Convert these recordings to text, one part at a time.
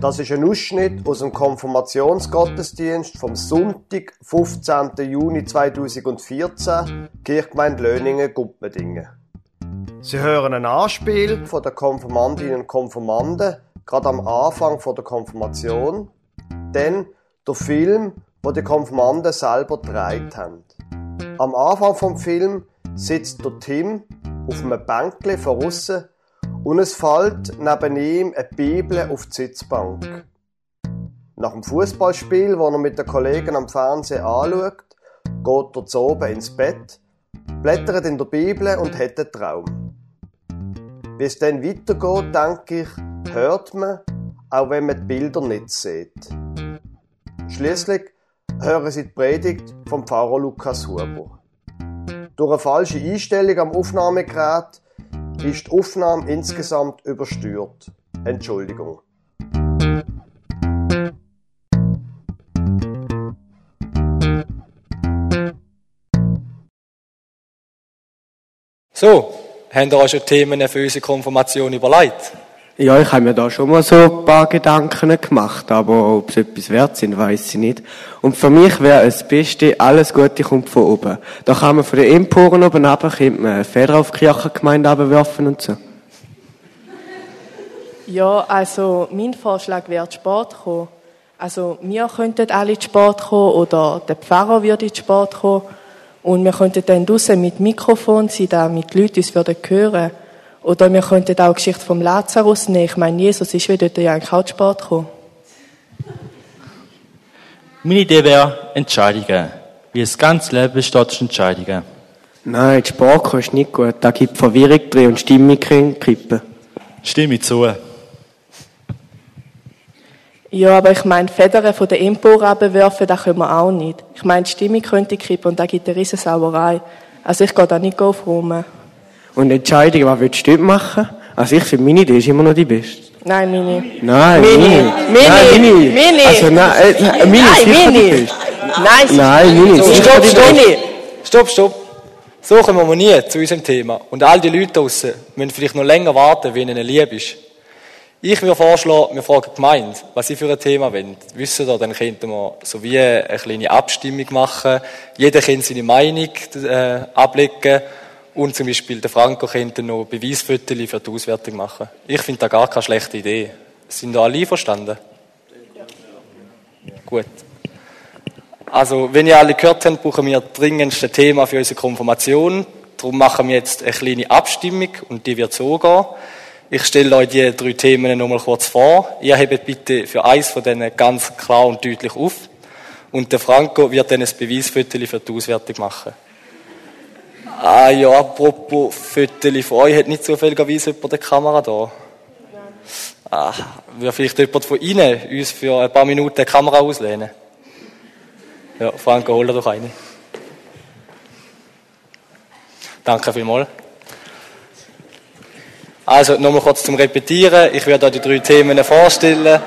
Das ist ein Ausschnitt aus dem Konfirmationsgottesdienst vom Sonntag, 15. Juni 2014, Kirchgemeinde Löningen, Gumpendingen. Sie hören ein Anspiel von den Konfirmandinnen und Konfirmanden, gerade am Anfang von der Konfirmation, dann der Film, wo die Konfirmanden selber gedreht haben. Am Anfang vom Film sitzt der Tim auf einem Bänkle von aussen und es fällt neben ihm eine Bibel auf die Sitzbank. Nach dem Fußballspiel, das er mit den Kollegen am Fernsehen anschaut, geht er zu oben ins Bett, blättert in der Bibel und hat einen Traum. Wie es dann weitergeht, denke ich, hört man, auch wenn man die Bilder nicht sieht. Schließlich hören Sie die Predigt vom Pfarrer Lukas Huber. Durch eine falsche Einstellung am Aufnahmegerät ist die Aufnahme insgesamt übersteuert. Entschuldigung. So, habt ihr euch schon Themen für unsere Konfirmation überlegt? Ja, ich habe mir da schon mal so ein paar Gedanken gemacht, aber ob es etwas wert sind, weiß ich nicht. Und für mich wäre es Beste, alles Gute kommt von oben. Da kann man von den Emporen oben runter, könnte man Feder auf die Kirchengemeinde runterwerfen und so. Ja, also mein Vorschlag wäre Sport kommen. Also wir könnten alle in Sport kommen oder der Pfarrer würde in Sport kommen und wir könnten dann draussen mit Mikrofon sein, damit die Leute uns hören würden. Oder wir könnten auch die Geschichte vom Lazarus nehmen. Ich meine, Jesus ist wie dort ja eigentlich auch Sport gekommen. Meine Idee wäre Entscheidungen. Wie das ganze Leben besteht aus Entscheidungen. Nein, die Sprache ist nicht gut. Da gibt Verwirrung drin und Stimmung kann kippen. Stimme zu. Ja, aber ich meine, Federn von der Empore abwerfen, das können wir auch nicht. Ich meine, die Stimmung könnte kippen und da gibt eine riesen Sauerei. Also ich gehe da nicht auf rum. Und Entscheidungen, was willst du machen? Also ich finde, meine Idee ist immer noch die beste. Nein, meine. Nein, Mini. meine. Mini. Nein, meine. Mini. Also nein, äh, meine ist Nein, sicher die Mini. beste. Nein, Nein, meine So, stopp, die stopp. Stopp, stopp. So kommen wir nie zu unserem Thema. Und all die Leute draussen müssen vielleicht noch länger warten, wenn ihnen lieb ist. Ich würde vorschlagen, wir fragen die Gemeinde, was sie für ein Thema wollen. Wissen ihr, dann könnten wir so wie eine kleine Abstimmung machen. Jeder kann seine Meinung äh, ablegen. Und zum Beispiel der Franco könnte noch Beweisfotos für die Auswertung machen. Ich finde das gar keine schlechte Idee. Sind da alle einverstanden? Gut. Also, wenn ihr alle gehört habt, brauchen wir dringendst ein Thema für unsere Konfirmation. Darum machen wir jetzt eine kleine Abstimmung und die wird so gehen. Ich stelle euch die drei Themen nochmal kurz vor. Ihr hebt bitte für eins von denen ganz klar und deutlich auf. Und der Franco wird dann ein Beweisfoto für die Auswertung machen. Ah ja, apropos Fotos von euch, hat nicht zufälligerweise jemand eine Kamera da? Ah, würde vielleicht jemand von Ihnen uns für ein paar Minuten eine Kamera auslehnen? Ja, Franco, hol doch eine. Danke vielmals. Also, nochmal kurz zum Repetieren. Ich werde euch die drei Themen vorstellen.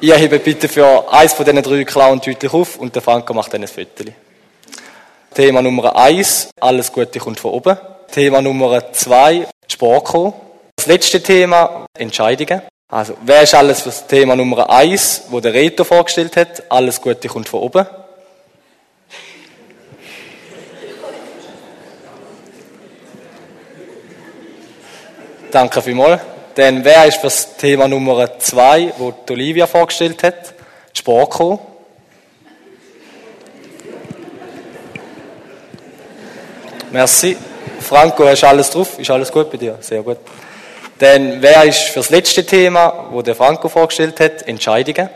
Ihr hebt bitte für eins von diesen drei und deutlich auf und der Franco macht dann ein Foto. Thema Nummer eins, alles Gute kommt von oben. Thema Nummer zwei, Sport Das letzte Thema, Entscheidungen. Also, wer ist alles für das Thema Nummer eins, wo der Reto vorgestellt hat? Alles Gute kommt von oben. Danke vielmals. Dann, wer ist für das Thema Nummer zwei, wo die Olivia vorgestellt hat? Sportco. Merci. Franco, hast du alles drauf? Ist alles gut bei dir? Sehr gut. Dann, wer ist für das letzte Thema, wo der Franco vorgestellt hat? Entscheidungen.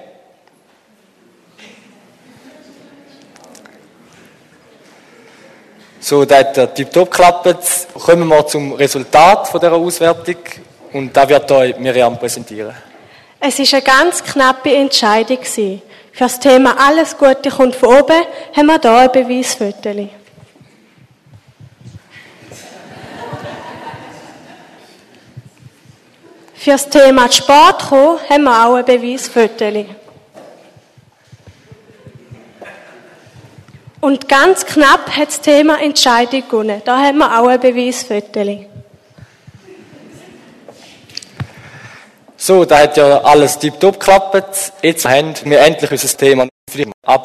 So, da hat der Tipptopp geklappt. Kommen wir zum Resultat von dieser Auswertung. Und da wird euch Miriam präsentieren. Es ist eine ganz knappe Entscheidung. Für das Thema Alles Gute kommt von oben haben wir hier ein Beweisfoto. Für das Thema Sport kommen haben wir auch ein Beweisfoto. Und ganz knapp hat das Thema Entscheidung gewonnen. Da haben wir auch ein Beweisfoto. So, da hat ja alles tiptop geklappt. Jetzt haben wir endlich unser Thema ab.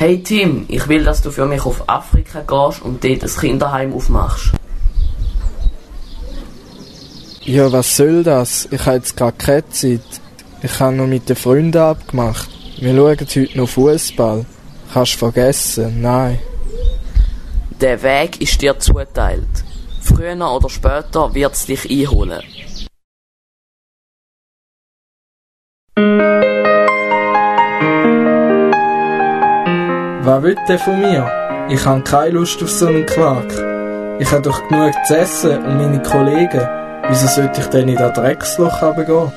Hey Tim, ich will, dass du für mich auf Afrika gehst und dort ein Kinderheim aufmachst. Ja, was soll das? Ich habe jetzt gerade keine Zeit. Ich habe noch mit den Freunden abgemacht. Wir schauen heute noch Fußball. Kannst vergessen, nein. Der Weg ist dir zuteilt. Früher oder später wird es dich einholen. Was will der von mir? Ich habe keine Lust auf so einen Quark. Ich habe doch genug zu essen und meine Kollegen. Wieso sollte ich denn in das Drecksloch runtergehen?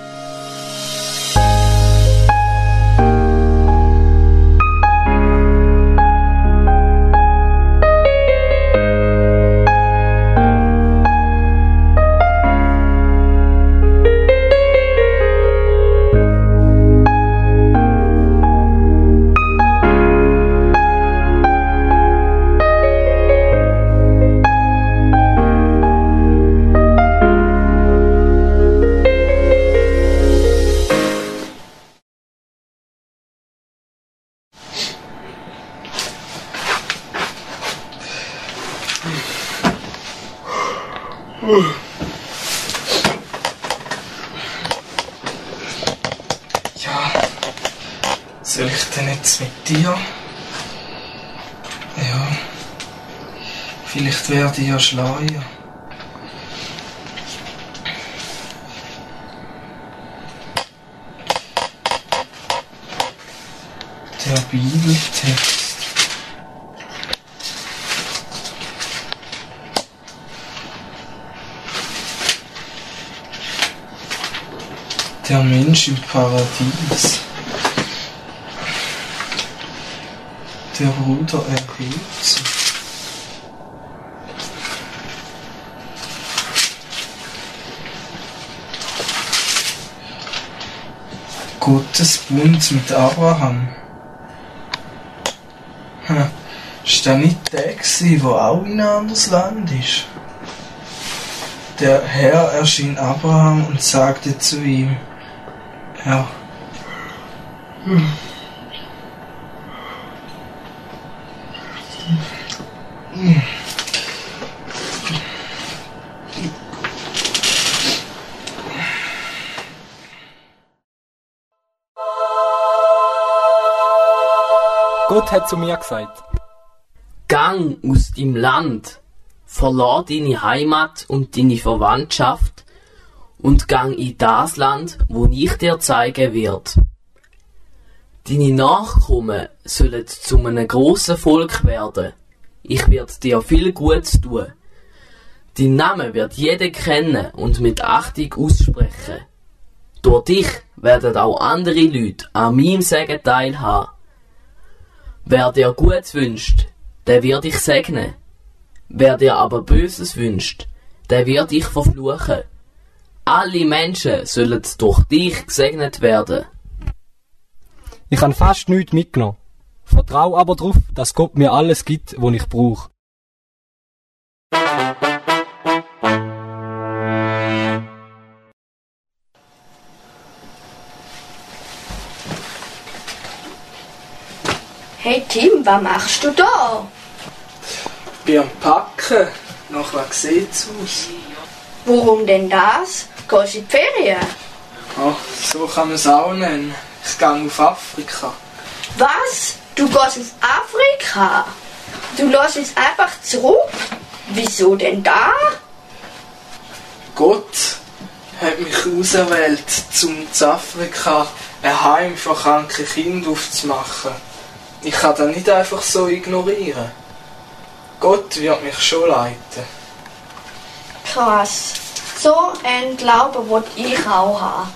Soll ich denn jetzt mit dir? Ja, vielleicht werde ich ja schleuer. Der Bibeltext. Der Mensch im Paradies. Der Bruder erhebt sich. Gottes Bund mit Abraham. Hm. Ist der nicht der gewesen, der auch in ein anderes Land ist? Der Herr erschien Abraham und sagte zu ihm, ja. Gott hat zu mir gesagt, Gang aus deinem Land, verlor deine Heimat und deine Verwandtschaft und gang in das Land, wo ich dir zeigen wird. Deine Nachkommen sollen zu einem grossen Volk werden. Ich werd dir viel Gutes tun. Dein Name wird jeder kennen und mit Achtung aussprechen. Durch dich werden auch andere Leute an meinem Segen teilhaben. Wer dir Gutes wünscht, der wird dich segnen. Wer dir aber Böses wünscht, der wird dich verfluchen. Alle Menschen sollen durch dich gesegnet werden. ich habe fast nichts mitgenommen. Vertrau aber darauf, dass Gott mir alles gibt, was ich brauche. Hey Tim, was machst du da? Bin am Packen. Nachher sieht's aus. Warum denn das? Gehst du in die Ferien? Oh, so kann man es auch nennen. Ich gehe auf Afrika. Was? Du gehst auf Afrika? Du lässt uns einfach zurück? Wieso denn da? Gott hat mich auserwählt, um zu Afrika ein Heim für kranke Kinder aufzumachen. Ich kann das nicht einfach so ignorieren. Gott wird mich schon leiten. Krass. So einen Glauben wollte ich auch haben.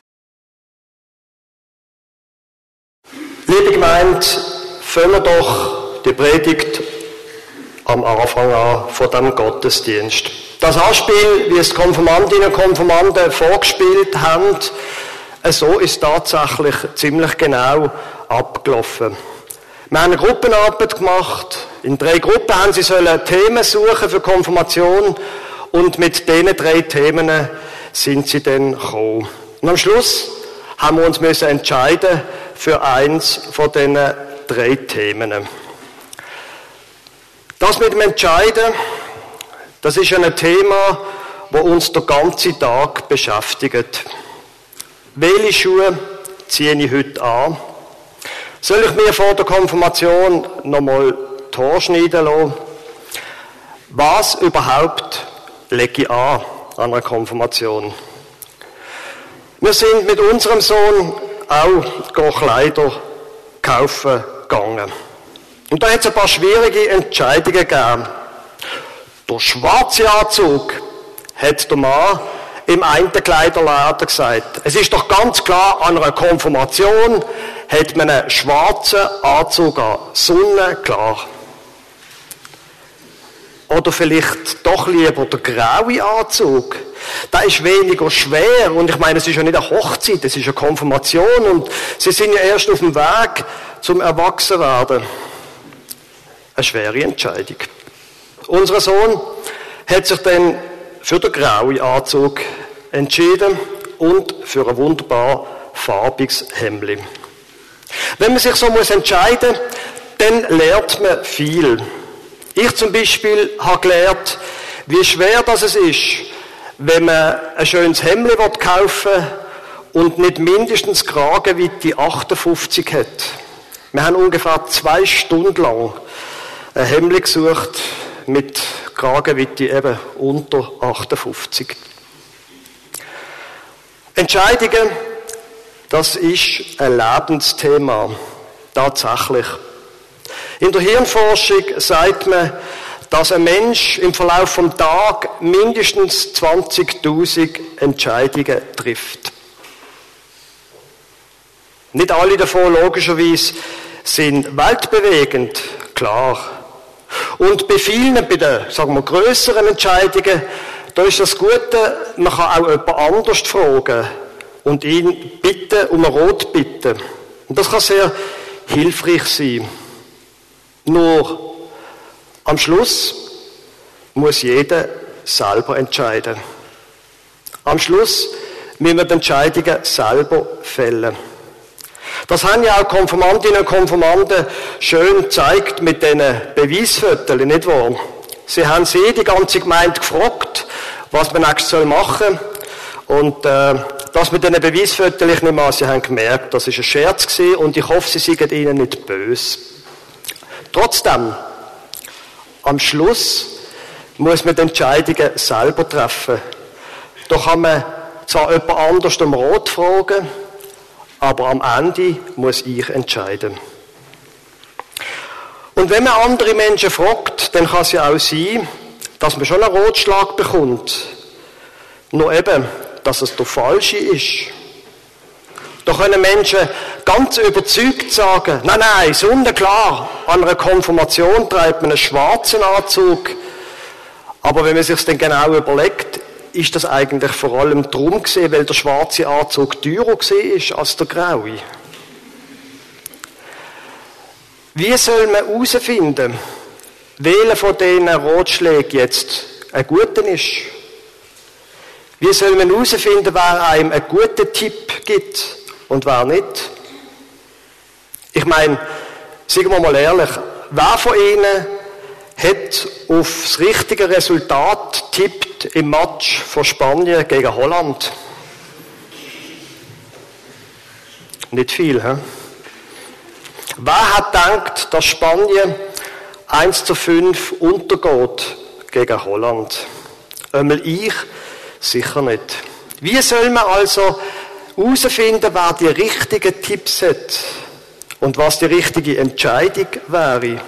Liebe Gemeinde, fangen wir doch die Predigt am Anfang an von dem Gottesdienst. Das Anspiel, wie es die Konfirmandinnen und Konfirmanden vorgespielt haben, so ist tatsächlich ziemlich genau abgelaufen. Wir haben eine Gruppenarbeit gemacht. In drei Gruppen haben sie sollen Themen suchen für Konfirmation und mit diesen drei Themen sind sie dann gekommen. Und am Schluss haben wir uns müssen entscheiden für eins von diesen drei Themen. Das mit dem Entscheiden, das ist ein Thema, das uns den ganzen Tag beschäftigt. Welche Schuhe ziehe ich heute an? Soll ich mir vor der Konfirmation nochmal die Haare schneiden lassen? Was überhaupt lege ich an an einer Konfirmation? Wir sind mit unserem Sohn auch Kleider kaufen gegangen. Und da hat es ein paar schwierige Entscheidungen gegeben. Der schwarze Anzug hat der Mann im einen Kleiderladen gesagt. Es ist doch ganz klar, an einer Konfirmation hat man einen schwarzen Anzug an. Sonne, klar. Oder vielleicht doch lieber der graue Anzug. Der ist weniger schwer. Und ich meine, es ist ja nicht eine Hochzeit, es ist eine Konfirmation. Und sie sind ja erst auf dem Weg zum Erwachsenwerden. Eine schwere Entscheidung. Unser Sohn hat sich dann für den grauen Anzug entschieden und für ein wunderbar farbiges Hemd. Wenn man sich so muss entscheiden, dann lernt man viel. Ich zum Beispiel habe gelernt, wie schwer das ist, wenn man ein schönes Hemd kaufen will und nicht mindestens Kragenweite 58 hat. Wir haben ungefähr zwei Stunden lang ein Hemd gesucht mit Kragenweite eben unter 58. Entscheidungen, das ist ein Lebensthema. Tatsächlich. In der Hirnforschung sagt man, dass ein Mensch im Verlauf vom Tag mindestens 20.000 Entscheidungen trifft. Nicht alle davon logischerweise sind weltbewegend, klar. Und bei vielen, bei den, sagen wir, grösseren Entscheidungen, da ist das Gute, man kann auch jemand anders fragen und ihn bitten, um ein Rot bitten. Und das kann sehr hilfreich sein. Nur am Schluss muss jeder selber entscheiden. Am Schluss müssen wir die Entscheidungen selber fällen. Das haben ja auch Konformantinnen und Konformanten schön gezeigt mit diesen Beweisfotos, nicht wahr? Sie haben sie, die ganze Gemeinde, gefragt, was man nächstes machen soll. Und äh, das mit diesen Beweisfotos, ich nehme an, Sie haben gemerkt, das ist ein Scherz gewesen und ich hoffe, Sie seien Ihnen nicht böse. Trotzdem, am Schluss muss man die Entscheidungen selber treffen. Da kann man zwar jemand anders um Rot fragen, aber am Ende muss ich entscheiden. Und wenn man andere Menschen fragt, dann kann es ja auch sein, dass man schon einen Rotschlag bekommt. Nur eben, dass es der falsche ist. Da können Menschen ganz überzeugt sagen, nein, nein, sonnenklar, an einer Konfirmation trägt man einen schwarzen Anzug. Aber wenn man sich dann genau überlegt, ist das eigentlich vor allem darum gesehen, weil der schwarze Anzug teurer war als der graue. Wie soll man herausfinden, welcher von diesen Rotschlägen jetzt ein guter ist? Wie soll man herausfinden, wer einem einen guten Tipp gibt und wer nicht? Ich meine, sagen wir mal ehrlich, wer von Ihnen hat auf das richtige Resultat tippt im Match von Spanien gegen Holland? Nicht viel, hä? Wer hat gedacht, dass Spanien 1 zu 5 untergeht gegen Holland? Einmal ich, sicher nicht. Wie soll man also herausfinden, wer die richtigen Tipps hat und was die richtige Entscheidung wäre?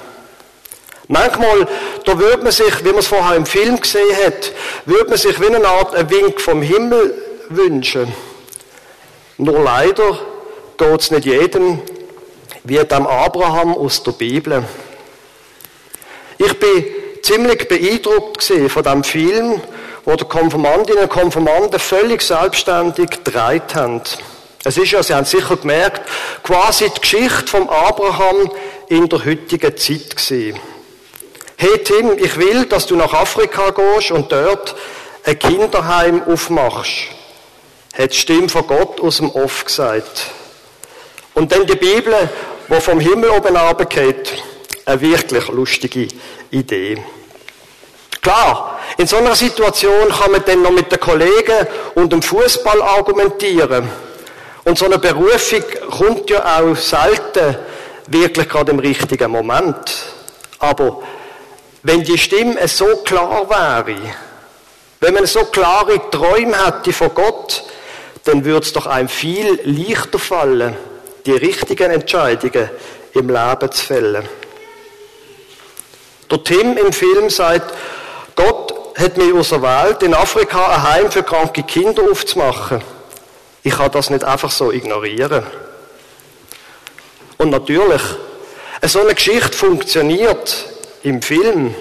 Manchmal, da würde man sich, wie man es vorher im Film gesehen hat, würde man sich wie eine Art ein Wink vom Himmel wünschen. Nur leider geht es nicht jedem wie dem Abraham aus der Bibel. Ich bin ziemlich beeindruckt von dem Film, wo die Konfirmandinnen und Konfirmanden völlig selbstständig gedreht haben. Es ist ja, Sie haben sicher gemerkt, quasi die Geschichte vom Abraham in der heutigen Zeit gewesen. Hey Tim, ich will, dass du nach Afrika gehst und dort ein Kinderheim aufmachst. Hat die Stimme von Gott aus dem Off gesagt. Und dann die Bibel, wo vom Himmel oben runtergeht. Eine wirklich lustige Idee. Klar, in so einer Situation kann man dann noch mit den Kollegen und dem Fußball argumentieren. Und so eine Berufung kommt ja auch selten wirklich gerade im richtigen Moment. Aber wenn die Stimme so klar wäre, wenn man so klare Träume hätte von Gott, dann würde es doch einem viel leichter fallen, die richtigen Entscheidungen im Leben zu fällen. Der Tim im Film sagt, Gott hat mich auserwählt, in Afrika ein Heim für kranke Kinder aufzumachen. Ich kann das nicht einfach so ignorieren. Und natürlich, so eine Geschichte funktioniert im Film.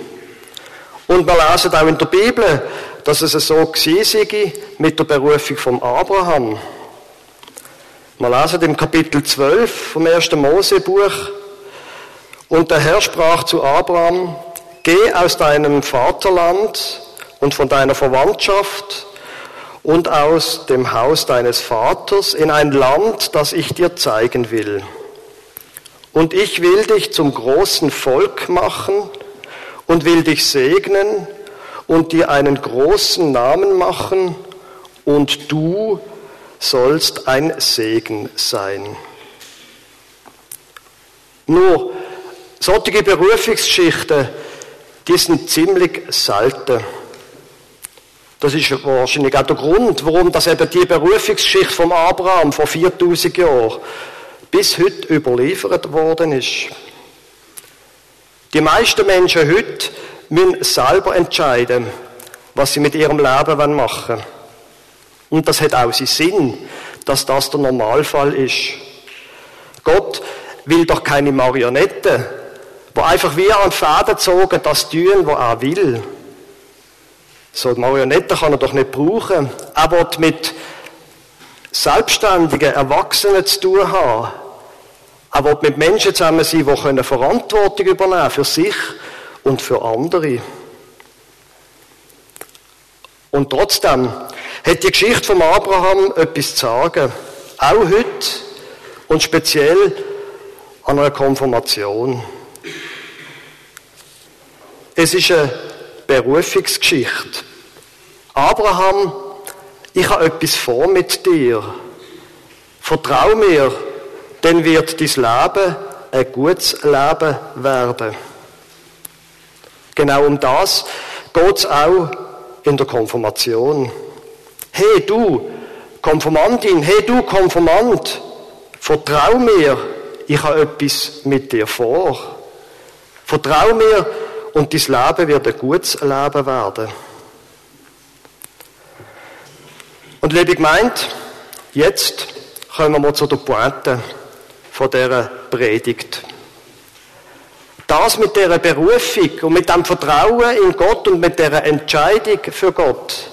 Und wir lesen auch in der Bibel, dass es so sei mit der Berufung von Abraham. Wir lesen im Kapitel 12 vom 1. Mosebuch. Und der Herr sprach zu Abraham, geh aus deinem Vaterland und von deiner Verwandtschaft und aus dem Haus deines Vaters in ein Land, das ich dir zeigen will. Und ich will dich zum großen Volk machen und will dich segnen und dir einen großen Namen machen und du sollst ein Segen sein. Nur, solche Berufungsgeschichten, die sind ziemlich selten. Das ist wahrscheinlich auch der Grund, warum das eben die Berufungsgeschichte vom Abraham vor 4000 Jahren bis heute überliefert worden ist. Die meisten Menschen heute müssen selber entscheiden, was sie mit ihrem Leben machen wollen. Und das hat auch seinen Sinn, dass das der Normalfall ist. Gott will doch keine Marionetten, wo einfach wie an Fäden zogen das tun, was er will. So Marionetten kann er doch nicht brauchen. Er will mit selbstständigen Erwachsenen zu tun haben. Er will mit Menschen zusammen sein, die Verantwortung übernehmen können für sich und für andere. Und trotzdem hat die Geschichte von Abraham etwas zu sagen. Auch heute und speziell an einer Konfirmation. Es ist eine Berufungsgeschichte. Abraham, ich habe etwas vor mit dir. Vertrau mir, dann wird dein Leben ein gutes Leben werden. Genau um das geht es auch in der Konfirmation. Hey du, Konfirmandin, hey du Konfirmand, vertrau mir, ich habe etwas mit dir vor. Vertrau mir und dein Leben wird ein gutes Leben werden. Und liebe Gemeinde, jetzt kommen wir zu der Pointe von dieser Predigt. Das mit der Berufung und mit dem Vertrauen in Gott und mit der Entscheidung für Gott,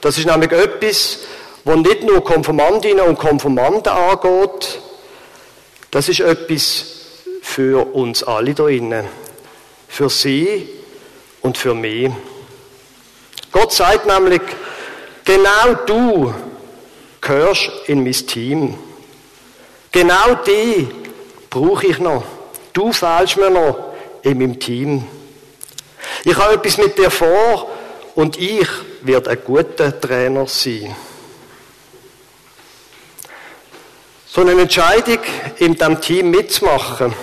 das ist nämlich etwas, was nicht nur Konformantinnen und Konformanten angeht, das ist etwas für uns alle da drinnen. Für sie und für mich. Gott sagt nämlich, genau du gehörst in mein Team. Genau die brauche ich noch. Du fehlst mir noch in meinem Team. Ich habe etwas mit dir vor und ich werde ein guter Trainer sein. So eine Entscheidung in diesem Team mitzumachen,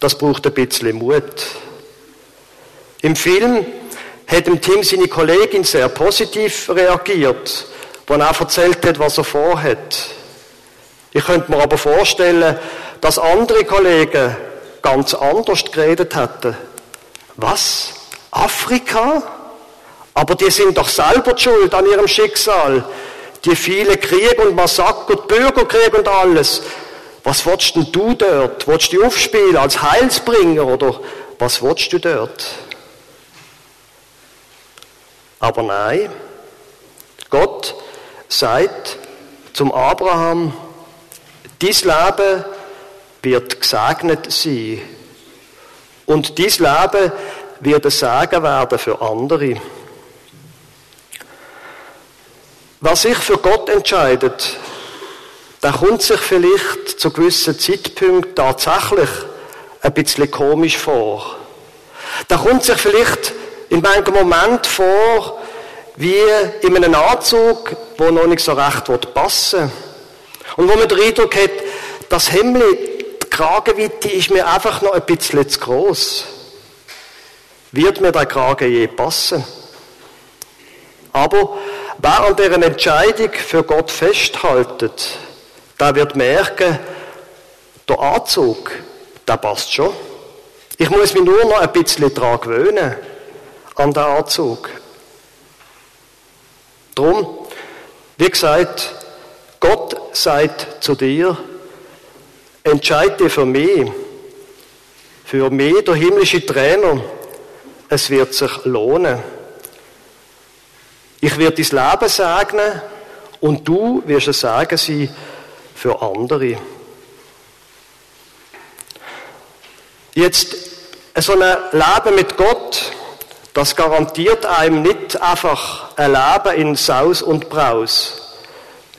das braucht ein bisschen Mut. Im Film hat im Team seine Kollegin sehr positiv reagiert, als er erzählt hat, was er vorhat. Ich könnte mir aber vorstellen, dass andere Kollegen ganz anders geredet hätten. Was? Afrika? Aber die sind doch selber schuld an ihrem Schicksal. Die vielen Kriege und Massaker, Bürgerkrieg und alles. Was willst denn du dort? Willst du aufspielen als Heilsbringer oder was willst du dort? Aber nein, Gott sagt, zum Abraham, dies Leben wird gesegnet sein. Und dies Leben wird ein Segen werden für andere. Wer sich für Gott entscheidet, der kommt sich vielleicht zu gewissen Zeitpunkten tatsächlich ein bisschen komisch vor. Der kommt sich vielleicht in manchen Moment vor, wie in einem Anzug, wo noch nicht so recht passen Und wo man den Eindruck hat, das Hemd, die Kragenweite ist mir einfach noch ein bisschen zu gross. Wird mir der Kragen je passen? Aber wer an deren Entscheidung für Gott festhaltet, der wird merken, der Anzug, der passt schon. Ich muss mich nur noch ein bisschen daran gewöhnen, an den Anzug. Drum, wie gesagt, Gott sagt zu dir, entscheide für mich, für mich, der himmlische Trainer, es wird sich lohnen. Ich werde dein Leben segnen und du wirst es sagen sein für andere. Jetzt, so ein Leben mit Gott, das garantiert einem nicht einfach ein Leben in Saus und Braus.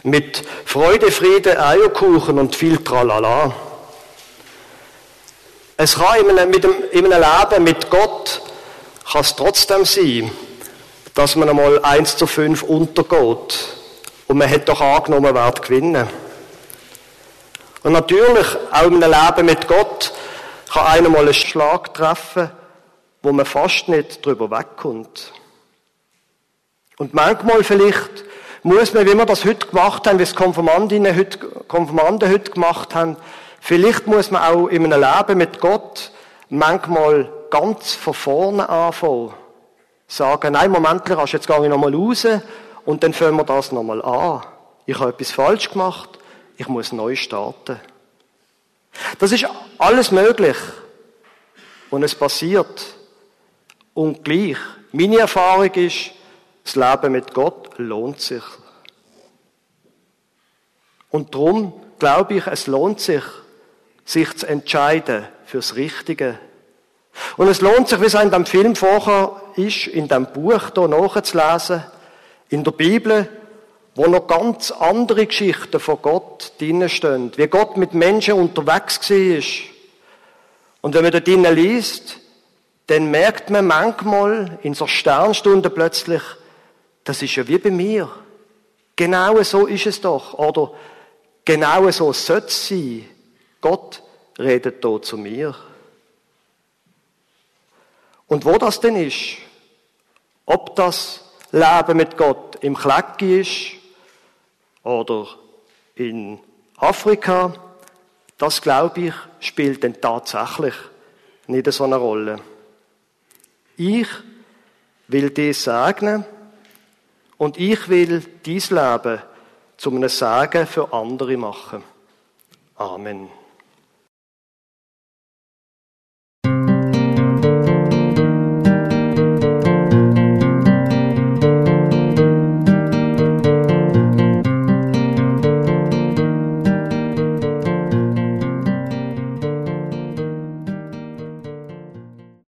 Mit Freude, Friede, Eierkuchen und viel Tralala. Es kann in einem, Leben mit Gott kann es trotzdem sein, dass man einmal 1 zu 5 untergeht. Und man hat doch angenommen, wer gewinnen. Und natürlich, auch in einem Leben mit Gott, kann einer mal einen Schlag treffen, wo man fast nicht drüber wegkommt. Und manchmal vielleicht muss man, wie wir das heute gemacht haben, wie es Konfirmandinnen heute, Konfirmanden heute gemacht haben, vielleicht muss man auch in einem Leben mit Gott manchmal ganz von vorne anfangen sagen, nein, Moment, jetzt gehe ich nochmal raus und dann fangen wir das nochmal an. Ich habe etwas falsch gemacht, ich muss neu starten. Das ist alles möglich. Und es passiert. Und gleich, meine Erfahrung ist, das Leben mit Gott lohnt sich. Und darum glaube ich, es lohnt sich, sich zu entscheiden fürs Richtige. Und es lohnt sich, wie es in dem Film vorher ist, in dem Buch hier nachzulesen, in der Bibel, wo noch ganz andere Geschichten von Gott drinnen stehen, wie Gott mit Menschen unterwegs war. Und wenn man da drinnen liest, dann merkt man manchmal in so Sternstunden plötzlich, das ist ja wie bei mir. Genau so ist es doch. Oder genau so sollte es sein. Gott redet da zu mir. Und wo das denn ist, ob das Leben mit Gott im Klecki ist oder in Afrika, das glaube ich, spielt denn tatsächlich nicht so eine Rolle. Ich will dir segnen und ich will dies Leben zu einem Segen für andere machen. Amen.